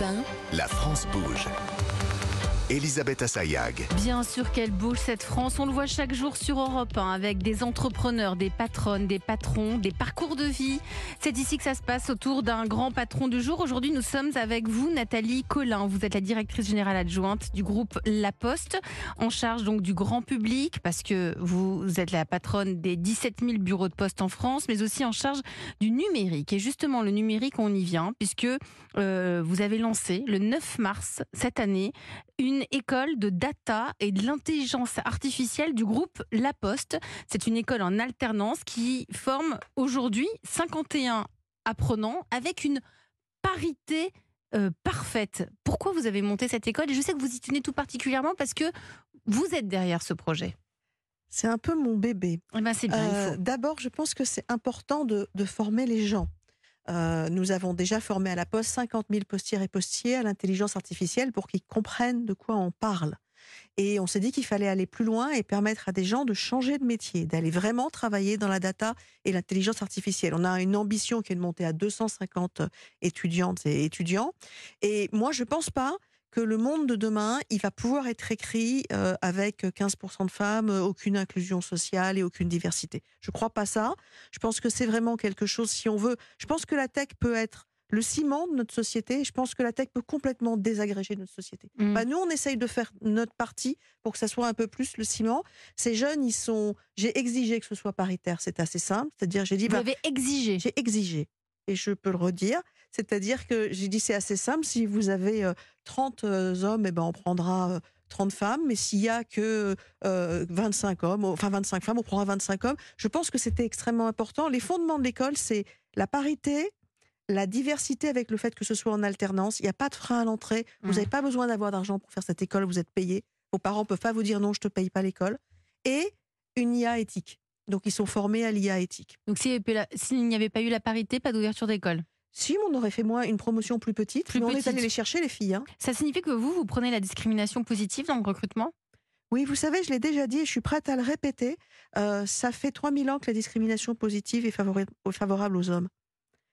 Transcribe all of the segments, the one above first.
Europe 1, La France bouge. Elisabeth Assayag. Bien sûr qu'elle bouge cette France, on le voit chaque jour sur Europe 1 avec des entrepreneurs, des patronnes, des patrons, des parcours de vie. C'est ici que ça se passe autour d'un grand patron du jour. Aujourd'hui, nous sommes avec vous, Nathalie Collin. Vous êtes la directrice générale adjointe du groupe La Poste, en charge donc du grand public parce que vous êtes la patronne des 17 000 bureaux de poste en France, mais aussi en charge du numérique. Et justement, le numérique, on y vient puisque euh, vous avez lancé le 9 mars cette année une école de data et de l'intelligence artificielle du groupe La Poste. C'est une école en alternance qui forme aujourd'hui 51 apprenants avec une parité euh, parfaite. Pourquoi vous avez monté cette école? Et je sais que vous y tenez tout particulièrement parce que vous êtes derrière ce projet. C'est un peu mon bébé. Eh ben, Euh. D'abord, je pense que c'est important de, de former les gens. Euh, nous avons déjà formé à la Poste 50 000 postières et postiers à l'intelligence artificielle pour qu'ils comprennent de quoi on parle. Et on s'est dit qu'il fallait aller plus loin et permettre à des gens de changer de métier, d'aller vraiment travailler dans la data et l'intelligence artificielle. On a une ambition qui est de monter à 250 étudiantes et étudiants. Et moi, je pense pas que le monde de demain, il va pouvoir être écrit euh, avec 15% de femmes, euh, aucune inclusion sociale et aucune diversité. Je crois pas ça. Je pense que c'est vraiment quelque chose, si on veut. Je pense que la tech peut être le ciment de notre société. et Je pense que la tech peut complètement désagréger notre société. Mm. Bah, nous, on essaye de faire notre partie pour que ça soit un peu plus le ciment. Ces jeunes, ils sont. J'ai exigé que ce soit paritaire. C'est assez simple. C'est-à-dire, j'ai dit. Vous bah, avez exigé. j'ai exigé, et je peux le redire, c'est-à-dire que j'ai dit c'est assez simple, si vous avez euh, 30 euh, hommes, eh ben, on prendra euh, 30 femmes, mais s'il y a que euh, 25 hommes, enfin 25 femmes, on prendra 25 hommes. Je pense que c'était extrêmement important. Les fondements de l'école, c'est la parité, la diversité avec le fait que ce soit en alternance. Il n'y a pas de frein à l'entrée. Vous n'avez pas besoin d'avoir d'argent pour faire cette école, vous êtes payé. Vos parents ne peuvent pas vous dire non, je ne te paye pas l'école. Et une IA éthique. Donc ils sont formés à l'IA éthique. Donc s'il n'y avait pas eu la parité, pas d'ouverture d'école. Si, on aurait fait moins une promotion plus petite. Plus mais on petite. est allé les chercher, les filles. hein. Ça signifie que vous, vous prenez la discrimination positive dans le recrutement? Oui, vous savez, je l'ai déjà dit et je suis prête à le répéter. euh, ça fait 3000 ans que la discrimination positive est favori- favorable aux hommes.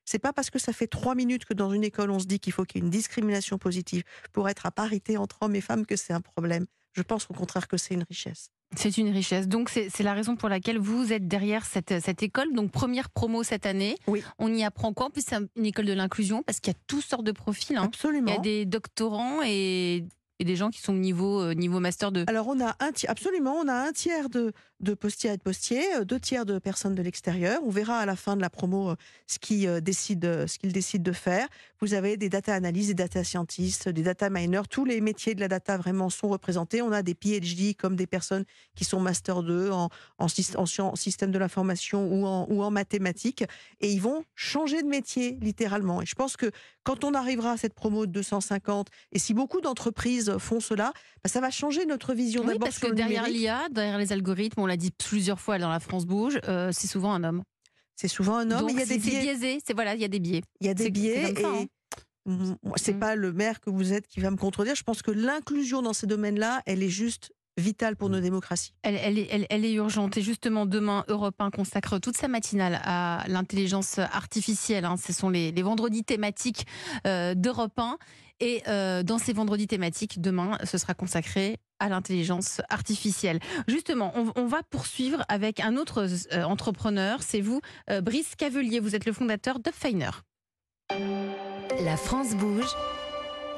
C'est pas parce que ça fait trois minutes que dans une école on se dit qu'il faut qu'il y ait une discrimination positive pour être à parité entre hommes et femmes que c'est un problème. Je pense au contraire que c'est une richesse. C'est une richesse. Donc, c'est la raison pour laquelle vous êtes derrière cette, cette école. Donc, première promo cette année. Oui. On y apprend quoi? En plus, c'est un- une école de l'inclusion parce qu'il y a toutes sortes de profils. hein. Il Absolument. y a des doctorants et, et des gens qui sont niveau, euh, niveau master 2. Alors on a un tiers, absolument, on a un tiers de, de postiers et de postiers, euh, deux tiers de personnes de l'extérieur. On verra à la fin de la promo euh, ce qu'ils euh, décident, ce qu'ils décident de faire. Vous avez des data analystes, des data scientists, des data miners. Tous les métiers de la data vraiment sont représentés. On a des PhD comme des personnes qui sont master 2 en, en, en système de l'information ou en, ou en mathématiques. Et ils vont changer de métier littéralement. Et je pense que quand on arrivera à cette promo de 250, et si beaucoup d'entreprises font cela, bah, ça va changer notre vision Oui, d'abord parce sur que le derrière l'IA, derrière les algorithmes, on l'a dit plusieurs fois dans la France Bouge, euh, c'est souvent un homme. C'est souvent un homme. Donc, il y a c'est des c'est biais. biaisé. C'est voilà, il y a des biais. Il y a des biais ça, et hein. Mm, c'est Mm. pas le maire que vous êtes qui va me contredire. Je pense que l'inclusion dans ces domaines-là, elle est juste vitale pour nos démocraties. Elle, elle est, elle- elle est urgente. Et justement, demain, Europe 1 consacre toute sa matinale à l'intelligence artificielle. hein. Ce sont les, les vendredis thématiques euh, d'Europe 1. Et euh, dans ces vendredis thématiques, demain, ce sera consacré à l'intelligence artificielle. Justement, on, on va poursuivre avec un autre euh, entrepreneur. C'est vous, euh, Brice Cavelier. Vous êtes le fondateur d'Upfiner. La France bouge.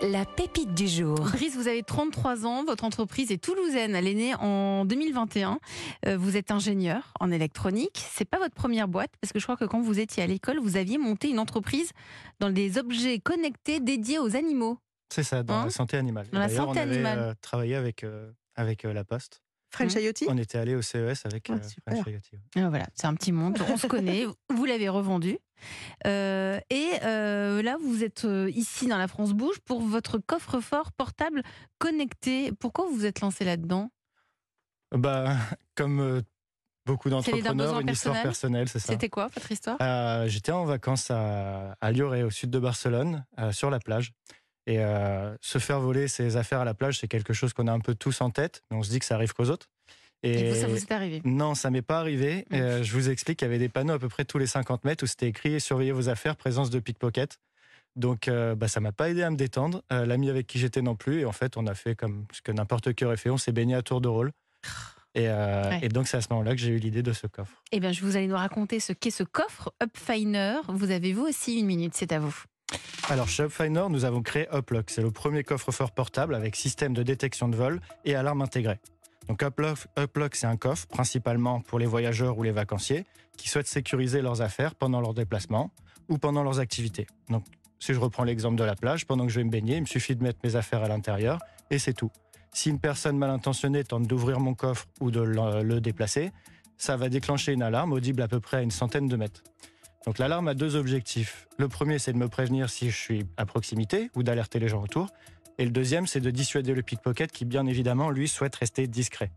La pépite du jour. Brice, vous avez 33 ans, votre entreprise est toulousaine, elle est née en 2021. Euh, vous êtes ingénieur en électronique. C'est pas votre première boîte parce que je crois que quand vous étiez à l'école, vous aviez monté une entreprise dans des objets connectés dédiés aux animaux. C'est ça, dans Hein la santé animale. Dans la D'ailleurs, santé on avait animale. euh, travaillé avec, euh, avec euh, La Poste. French Mm. IoT On était allé au CES avec Ah, euh, super. French IoT, ouais. Ah, voilà, c'est un petit monde, on se connaît. Vous l'avez revendu. Euh, et euh, là, vous êtes euh, ici dans la France Bouge pour votre coffre-fort portable connecté. Pourquoi vous vous êtes lancé là-dedans? Bah, comme euh, beaucoup d'entrepreneurs, une histoire personnel? personnelle, c'est ça. C'était quoi votre histoire? Euh, J'étais en vacances à, à Lloret, au sud de Barcelone, euh, sur la plage. Et euh, se faire voler ses affaires à la plage, c'est quelque chose qu'on a un peu tous en tête, mais on se dit que ça arrive qu'aux autres. Et vous, ça vous est arrivé? Non, ça m'est pas arrivé. Mm. Euh, je vous explique qu'il y avait des panneaux à peu près tous les 50 mètres où c'était écrit Surveillez vos affaires, présence de pickpocket. Donc, euh, bah, ça m'a pas aidé à me détendre. Euh, L'ami avec qui j'étais non plus. Et en fait, on a fait comme ce que n'importe qui aurait fait. On s'est baigné à tour de rôle. Et, euh, Ouais. et donc, c'est à ce moment-là que j'ai eu l'idée de ce coffre. Eh bien, je vous allez nous raconter ce qu'est ce coffre Upfiner. Vous avez vous aussi une minute, c'est à vous. Alors, chez Upfinder, nous avons créé Uplock. C'est le premier coffre-fort portable avec système de détection de vol et alarme intégrée. Donc, Uplock, Uplock, c'est un coffre, principalement pour les voyageurs ou les vacanciers, qui souhaitent sécuriser leurs affaires pendant leur déplacement ou pendant leurs activités. Donc, si je reprends l'exemple de la plage, pendant que je vais me baigner, il me suffit de mettre mes affaires à l'intérieur et c'est tout. Si une personne mal intentionnée tente d'ouvrir mon coffre ou de le, déplacer, ça va déclencher une alarme audible à peu près à une centaine de mètres. Donc l'alarme a deux objectifs. Le premier, c'est de me prévenir si je suis à proximité ou d'alerter les gens autour. Et le deuxième, c'est de dissuader le pickpocket qui, bien évidemment, lui, souhaite rester discret.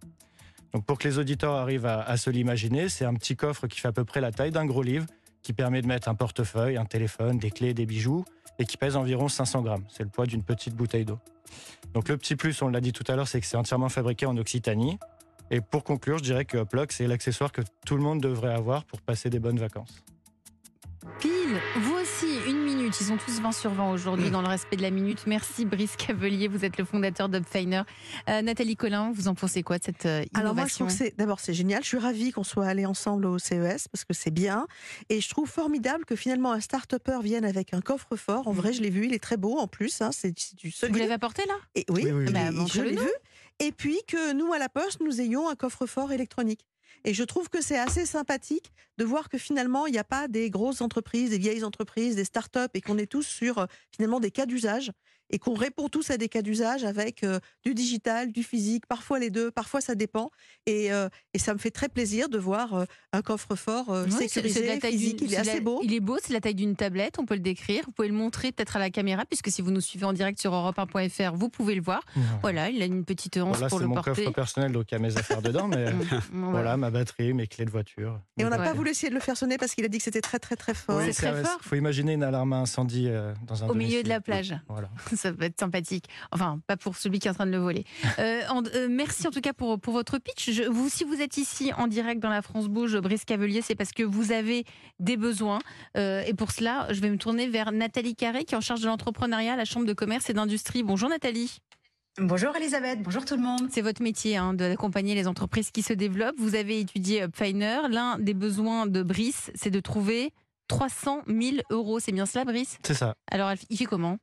Donc pour que les auditeurs arrivent à, se l'imaginer, c'est un petit coffre qui fait à peu près la taille d'un gros livre, qui permet de mettre un portefeuille, un téléphone, des clés, des bijoux, et qui pèse environ 500 grammes. C'est le poids d'une petite bouteille d'eau. Donc le petit plus, on l'a dit tout à l'heure, c'est que c'est entièrement fabriqué en Occitanie. Et pour conclure, je dirais que Uplock, c'est l'accessoire que tout le monde devrait avoir pour passer des bonnes vacances. Pile, vous aussi, une minute. Ils ont tous 20 sur 20 aujourd'hui dans le respect de la minute. Merci Brice Cavelier, vous êtes le fondateur d'Upfiner. Euh, Nathalie Collin, vous en pensez quoi de cette euh, innovation Alors moi, je trouve que c'est d'abord c'est génial. Je suis ravie qu'on soit allés ensemble au CES parce que c'est bien. Et je trouve formidable que finalement un start-upper vienne avec un coffre-fort. En vrai, je l'ai vu, il est très beau en plus. hein, c'est du Vous solide. l'avez apporté là? Et oui, Oui, oui, oui. Bah, et je l'ai nous. vu. Et puis que nous, à la Poste, nous ayons un coffre-fort électronique. Et je trouve que c'est assez sympathique de voir que finalement, il n'y a pas des grosses entreprises, des vieilles entreprises, des start-up, et qu'on est tous sur euh, finalement des cas d'usage, et qu'on répond tous à des cas d'usage avec euh, du digital, du physique, parfois les deux, parfois ça dépend. Et, euh, et ça me fait très plaisir de voir euh, un coffre-fort euh, c'est- sécurisé, c'est de la taille physique. Il est c'est assez la- beau. Il est beau, c'est la taille d'une tablette, on peut le décrire. Vous pouvez le montrer peut-être à la caméra, puisque si vous nous suivez en direct sur europe1.fr, vous pouvez le voir. Voilà, il a une petite hanse Voilà, pour c'est le mon porter. coffre personnel, donc il y a mes affaires dedans, mais voilà. ma batterie, mes clés de voiture. Et on n'a Ouais. pas voulu essayer de le faire sonner parce qu'il a dit que c'était très très très fort. C'est très Il fort. faut imaginer une alarme à incendie euh, dans un Au milieu de la plage. Voilà. Ça peut être sympathique. Enfin, pas pour celui qui est en train de le voler. Euh, en- euh, merci en tout cas pour, pour votre pitch. Je- vous, si vous êtes ici en direct dans la France Bouge, Brice Cavelier, c'est parce que vous avez des besoins. Euh, et pour cela, je vais me tourner vers Nathalie Carré, qui est en charge de l'entrepreneuriat à la Chambre de commerce et d'industrie. Bonjour Nathalie. Bonjour Elisabeth, bonjour tout le monde. C'est votre métier hein, d'accompagner les entreprises qui se développent. Vous avez étudié Upfiner. L'un des besoins de Brice, c'est de trouver 300 000 euros. C'est bien cela, Brice? C'est ça. Alors, il fait comment?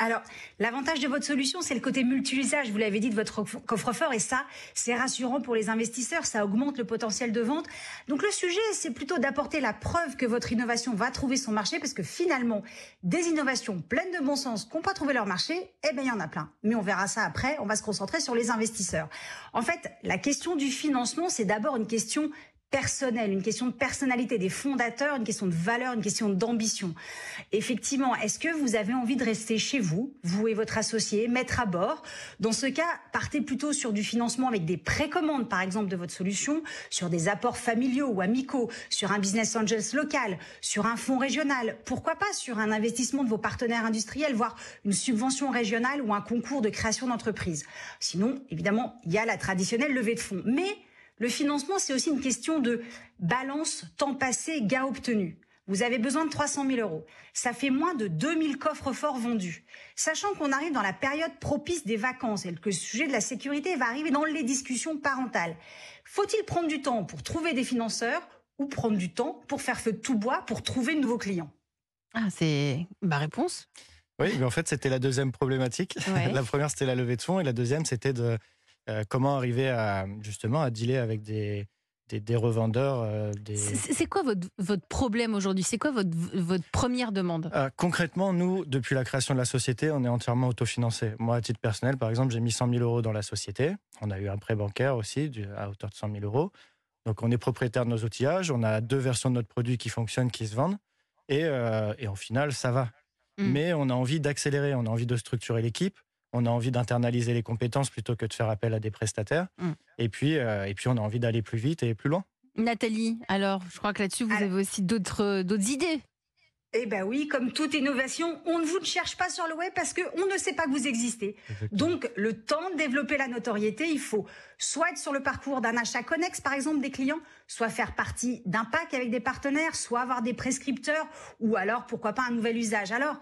Alors, l'avantage de votre solution, c'est le côté multi-usage, vous l'avez dit, de votre coffre-fort, et ça, c'est rassurant pour les investisseurs, ça augmente le potentiel de vente. Donc le sujet, c'est plutôt d'apporter la preuve que votre innovation va trouver son marché, parce que finalement, des innovations pleines de bon sens qui n'ont pas trouvé leur marché, eh bien, il y en a plein. Mais on verra ça après, on va se concentrer sur les investisseurs. En fait, la question du financement, c'est d'abord une question personnelle, une question de personnalité des fondateurs, une question de valeur, une question d'ambition. Effectivement, est-ce que vous avez envie de rester chez vous, vous et votre associé, mettre à bord? Dans ce cas, partez plutôt sur du financement avec des précommandes, par exemple, de votre solution, sur des apports familiaux ou amicaux, sur un business angels local, sur un fonds régional, pourquoi pas sur un investissement de vos partenaires industriels, voire une subvention régionale ou un concours de création d'entreprise? Sinon, évidemment, il y a la traditionnelle levée de fonds. Mais le financement, c'est aussi une question de balance temps passé, gain obtenu. Vous avez besoin de 300 000 euros. Ça fait moins de 2000 coffres forts vendus. Sachant qu'on arrive dans la période propice des vacances et que le sujet de la sécurité va arriver dans les discussions parentales. Faut-il prendre du temps pour trouver des financeurs ou prendre du temps pour faire feu de tout bois pour trouver de nouveaux clients? Ah, c'est ma réponse. Oui, mais en fait, c'était la deuxième problématique. Ouais. La première, c'était la levée de fonds, et la deuxième, c'était de euh, comment arriver à justement à dealer avec des, des, des revendeurs. euh, des... C'est quoi votre, votre problème aujourd'hui? C'est quoi votre, votre première demande? Euh, concrètement, nous, depuis la création de la société, on est entièrement autofinancé. Moi, à titre personnel, par exemple, j'ai mis 100 000 euros dans la société. On a eu un prêt bancaire aussi du- à hauteur de 100 000 euros. Donc, on est propriétaire de nos outillages. On a deux versions de notre produit qui fonctionnent, qui se vendent. Et, et au final, ça va. Mm. Mais on a envie d'accélérer, on a envie de structurer l'équipe. On a envie d'internaliser les compétences plutôt que de faire appel à des prestataires. Mm. Et, puis, euh, et puis, on a envie d'aller plus vite et plus loin. Nathalie, alors, je crois que là-dessus, vous Alors- avez aussi d'autres d'autres idées. Eh ben oui, comme toute innovation, on ne vous cherche pas sur le web parce qu'on ne sait pas que vous existez. Donc, le temps de développer la notoriété, il faut soit être sur le parcours d'un achat connexe, par exemple, des clients, soit faire partie d'un pack avec des partenaires, soit avoir des prescripteurs, ou alors, pourquoi pas, un nouvel usage. Alors,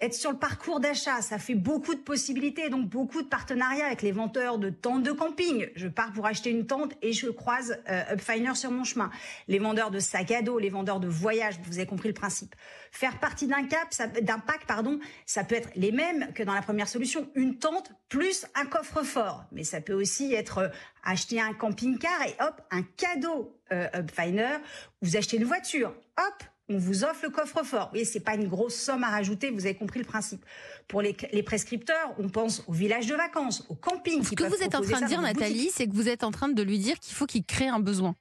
être sur le parcours d'achat, ça fait beaucoup de possibilités, donc beaucoup de partenariats avec les vendeurs de tentes de camping. Je pars pour acheter une tente et je croise euh, Upfinder sur mon chemin. Les vendeurs de sacs à dos, les vendeurs de voyages, vous avez compris le principe. Faire partie d'un cap, d'un pack, pardon, ça peut être les mêmes que dans la première solution, une tente plus un coffre-fort. Mais ça peut aussi être euh, acheter un camping-car et hop, un cadeau euh, Upfinder. Vous achetez une voiture, hop, on vous offre le coffre-fort. Oui, c'est pas une grosse somme à rajouter, vous avez compris le principe. Pour les, prescripteurs, on pense au village de vacances, au camping. Ce que vous êtes en train de dire, Nathalie, c'est que vous êtes en train de lui dire qu'il faut qu'il crée un besoin.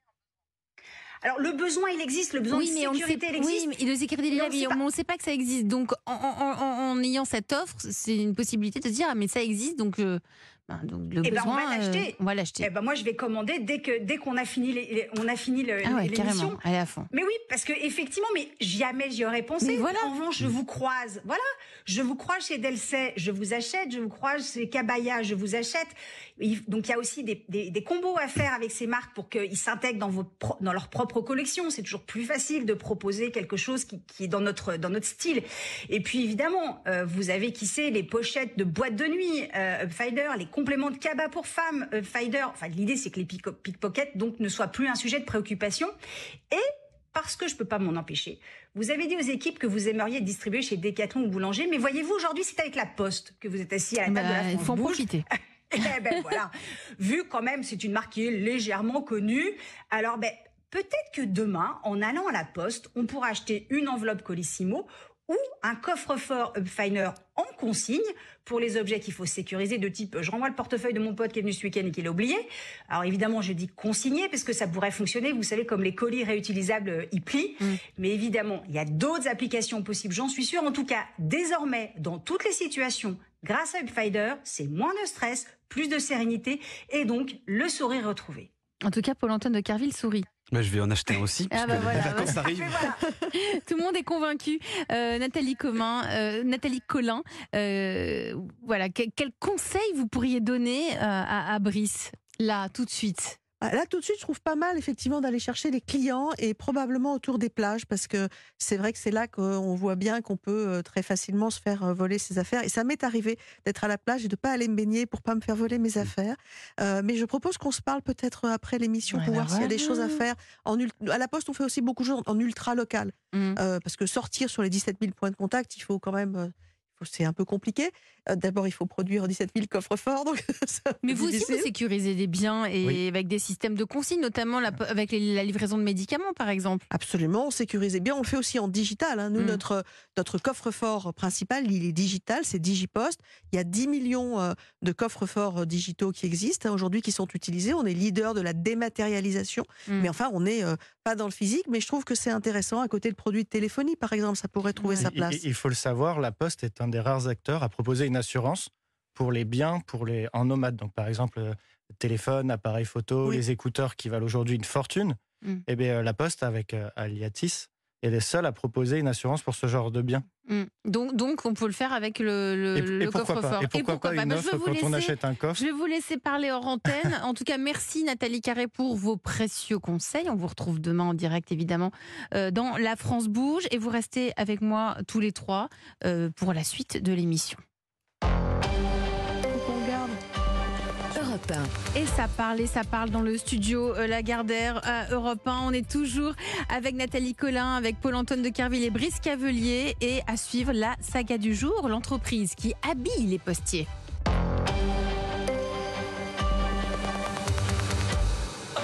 Alors le besoin, il existe, le besoin de sécurité, il existe. Oui, mais le sécurité, mais on ne sait pas que ça existe. Donc en, ayant cette offre, c'est une possibilité de se dire, ah, mais ça existe, donc euh, ben, donc le eh ben, on va l'acheter. Euh, on va l'acheter. Eh ben, moi, je vais commander dès que dès qu'on a fini les, on a fini le, ah l'émission. Allez à fond. Mais oui, parce que effectivement, mais jamais j'y aurais pensé. voilà. En revanche, je vous croise. Voilà, je vous croise chez Delcey, je vous achète. Je vous croise chez Cabaya, je vous achète. Donc il y a aussi des, des, des combos à faire avec ces marques pour qu'ils s'intègrent dans vos dans leur propre collection. C'est toujours plus facile de proposer quelque chose qui, qui, est dans notre dans notre style. Et puis évidemment, euh, vous avez qui sait les pochettes de boîtes de nuit, euh, Finder, les compléments de cabas pour femmes, euh, Fider. Enfin, l'idée, c'est que les pickpockets donc ne soient plus un sujet de préoccupation. Et parce que je peux pas m'en empêcher. Vous avez dit aux équipes que vous aimeriez distribuer chez Decathlon ou Boulanger, mais voyez-vous aujourd'hui c'est avec la Poste que vous êtes assis à la table de la bah, France. Il faut en profiter. eh ben voilà. Vu quand même c'est une marque qui est légèrement connue, alors ben peut-être que demain, en allant à la Poste, on pourra acheter une enveloppe Colissimo ou un coffre-fort Upfinder en consigne pour les objets qu'il faut sécuriser de type je renvoie le portefeuille de mon pote qui est venu ce week-end et qui l'a oublié. Alors évidemment, je dis consigné parce que ça pourrait fonctionner, vous savez, comme les colis réutilisables e-pli. Mm. Mais évidemment, il y a d'autres applications possibles, j'en suis sûre. En tout cas, désormais, dans toutes les situations, grâce à Upfinder, c'est moins de stress, plus de sérénité et donc le sourire retrouvé. En tout cas, Paul-Antoine de Carville sourit. Bah, je vais en acheter un aussi, ah bah les vacances arrivent. Tout le monde est convaincu. Euh, Nathalie Comin, euh, Nathalie Collin, euh, voilà, quel, conseil vous pourriez donner à, à Brice, là, tout de suite? Là, tout de suite, je trouve pas mal, effectivement, d'aller chercher les clients et probablement autour des plages, parce que c'est vrai que c'est là qu'on voit bien qu'on peut euh, très facilement se faire euh, voler ses affaires. Et ça m'est arrivé d'être à la plage et de pas aller me baigner pour pas me faire voler mes mmh. affaires. Euh, mais je propose qu'on se parle peut-être après l'émission pour voir s'il y a des choses à faire. En, à la Poste, on fait aussi beaucoup de choses en ultra local. Mmh. parce que sortir sur les 17 000 points de contact, il faut quand même c'est un peu compliqué. Euh, d'abord, il faut produire 17 000 coffres forts. Donc Mais vous aussi, vous sécurisez des biens et avec des systèmes de consigne, notamment avec la livraison de médicaments, par exemple. Absolument, on sécurise des biens. On le fait aussi en digital. Hein. Nous, mm. notre, notre coffre-fort principal, il est digital, c'est Digipost. Il y a 10 millions euh, de coffres forts euh, digitaux qui existent hein, aujourd'hui, qui sont utilisés. On est leader de la dématérialisation. Mm. Mais enfin, on n'est pas dans le physique. Mais je trouve que c'est intéressant. À côté de produits de téléphonie, par exemple, ça pourrait trouver sa place. Il faut le savoir, la Poste est un des rares acteurs à proposer une assurance pour les biens pour les, en nomade. Donc, par exemple, euh, téléphone, appareil photo, les écouteurs qui valent aujourd'hui une fortune. Mm. Et eh bien, euh, la Poste, avec euh, Aliatis, est les seuls à proposer une assurance pour ce genre de biens. Mm. Donc, donc, on peut le faire avec le, le, coffre-fort. Et pourquoi, pas, une offre quand on achète un coffre Je vais vous laisser parler hors antenne. en tout cas, merci Nathalie Carré pour vos précieux conseils. On vous retrouve demain en direct, évidemment, dans La France Bouge. Et vous restez avec moi tous les trois pour la suite de l'émission. Et ça parle et ça parle dans le studio euh, Lagardère Europe 1. On est toujours avec Nathalie Collin, avec Paul-Antoine de Carville et Brice Cavelier et à suivre la saga du jour, l'entreprise qui habille les postiers.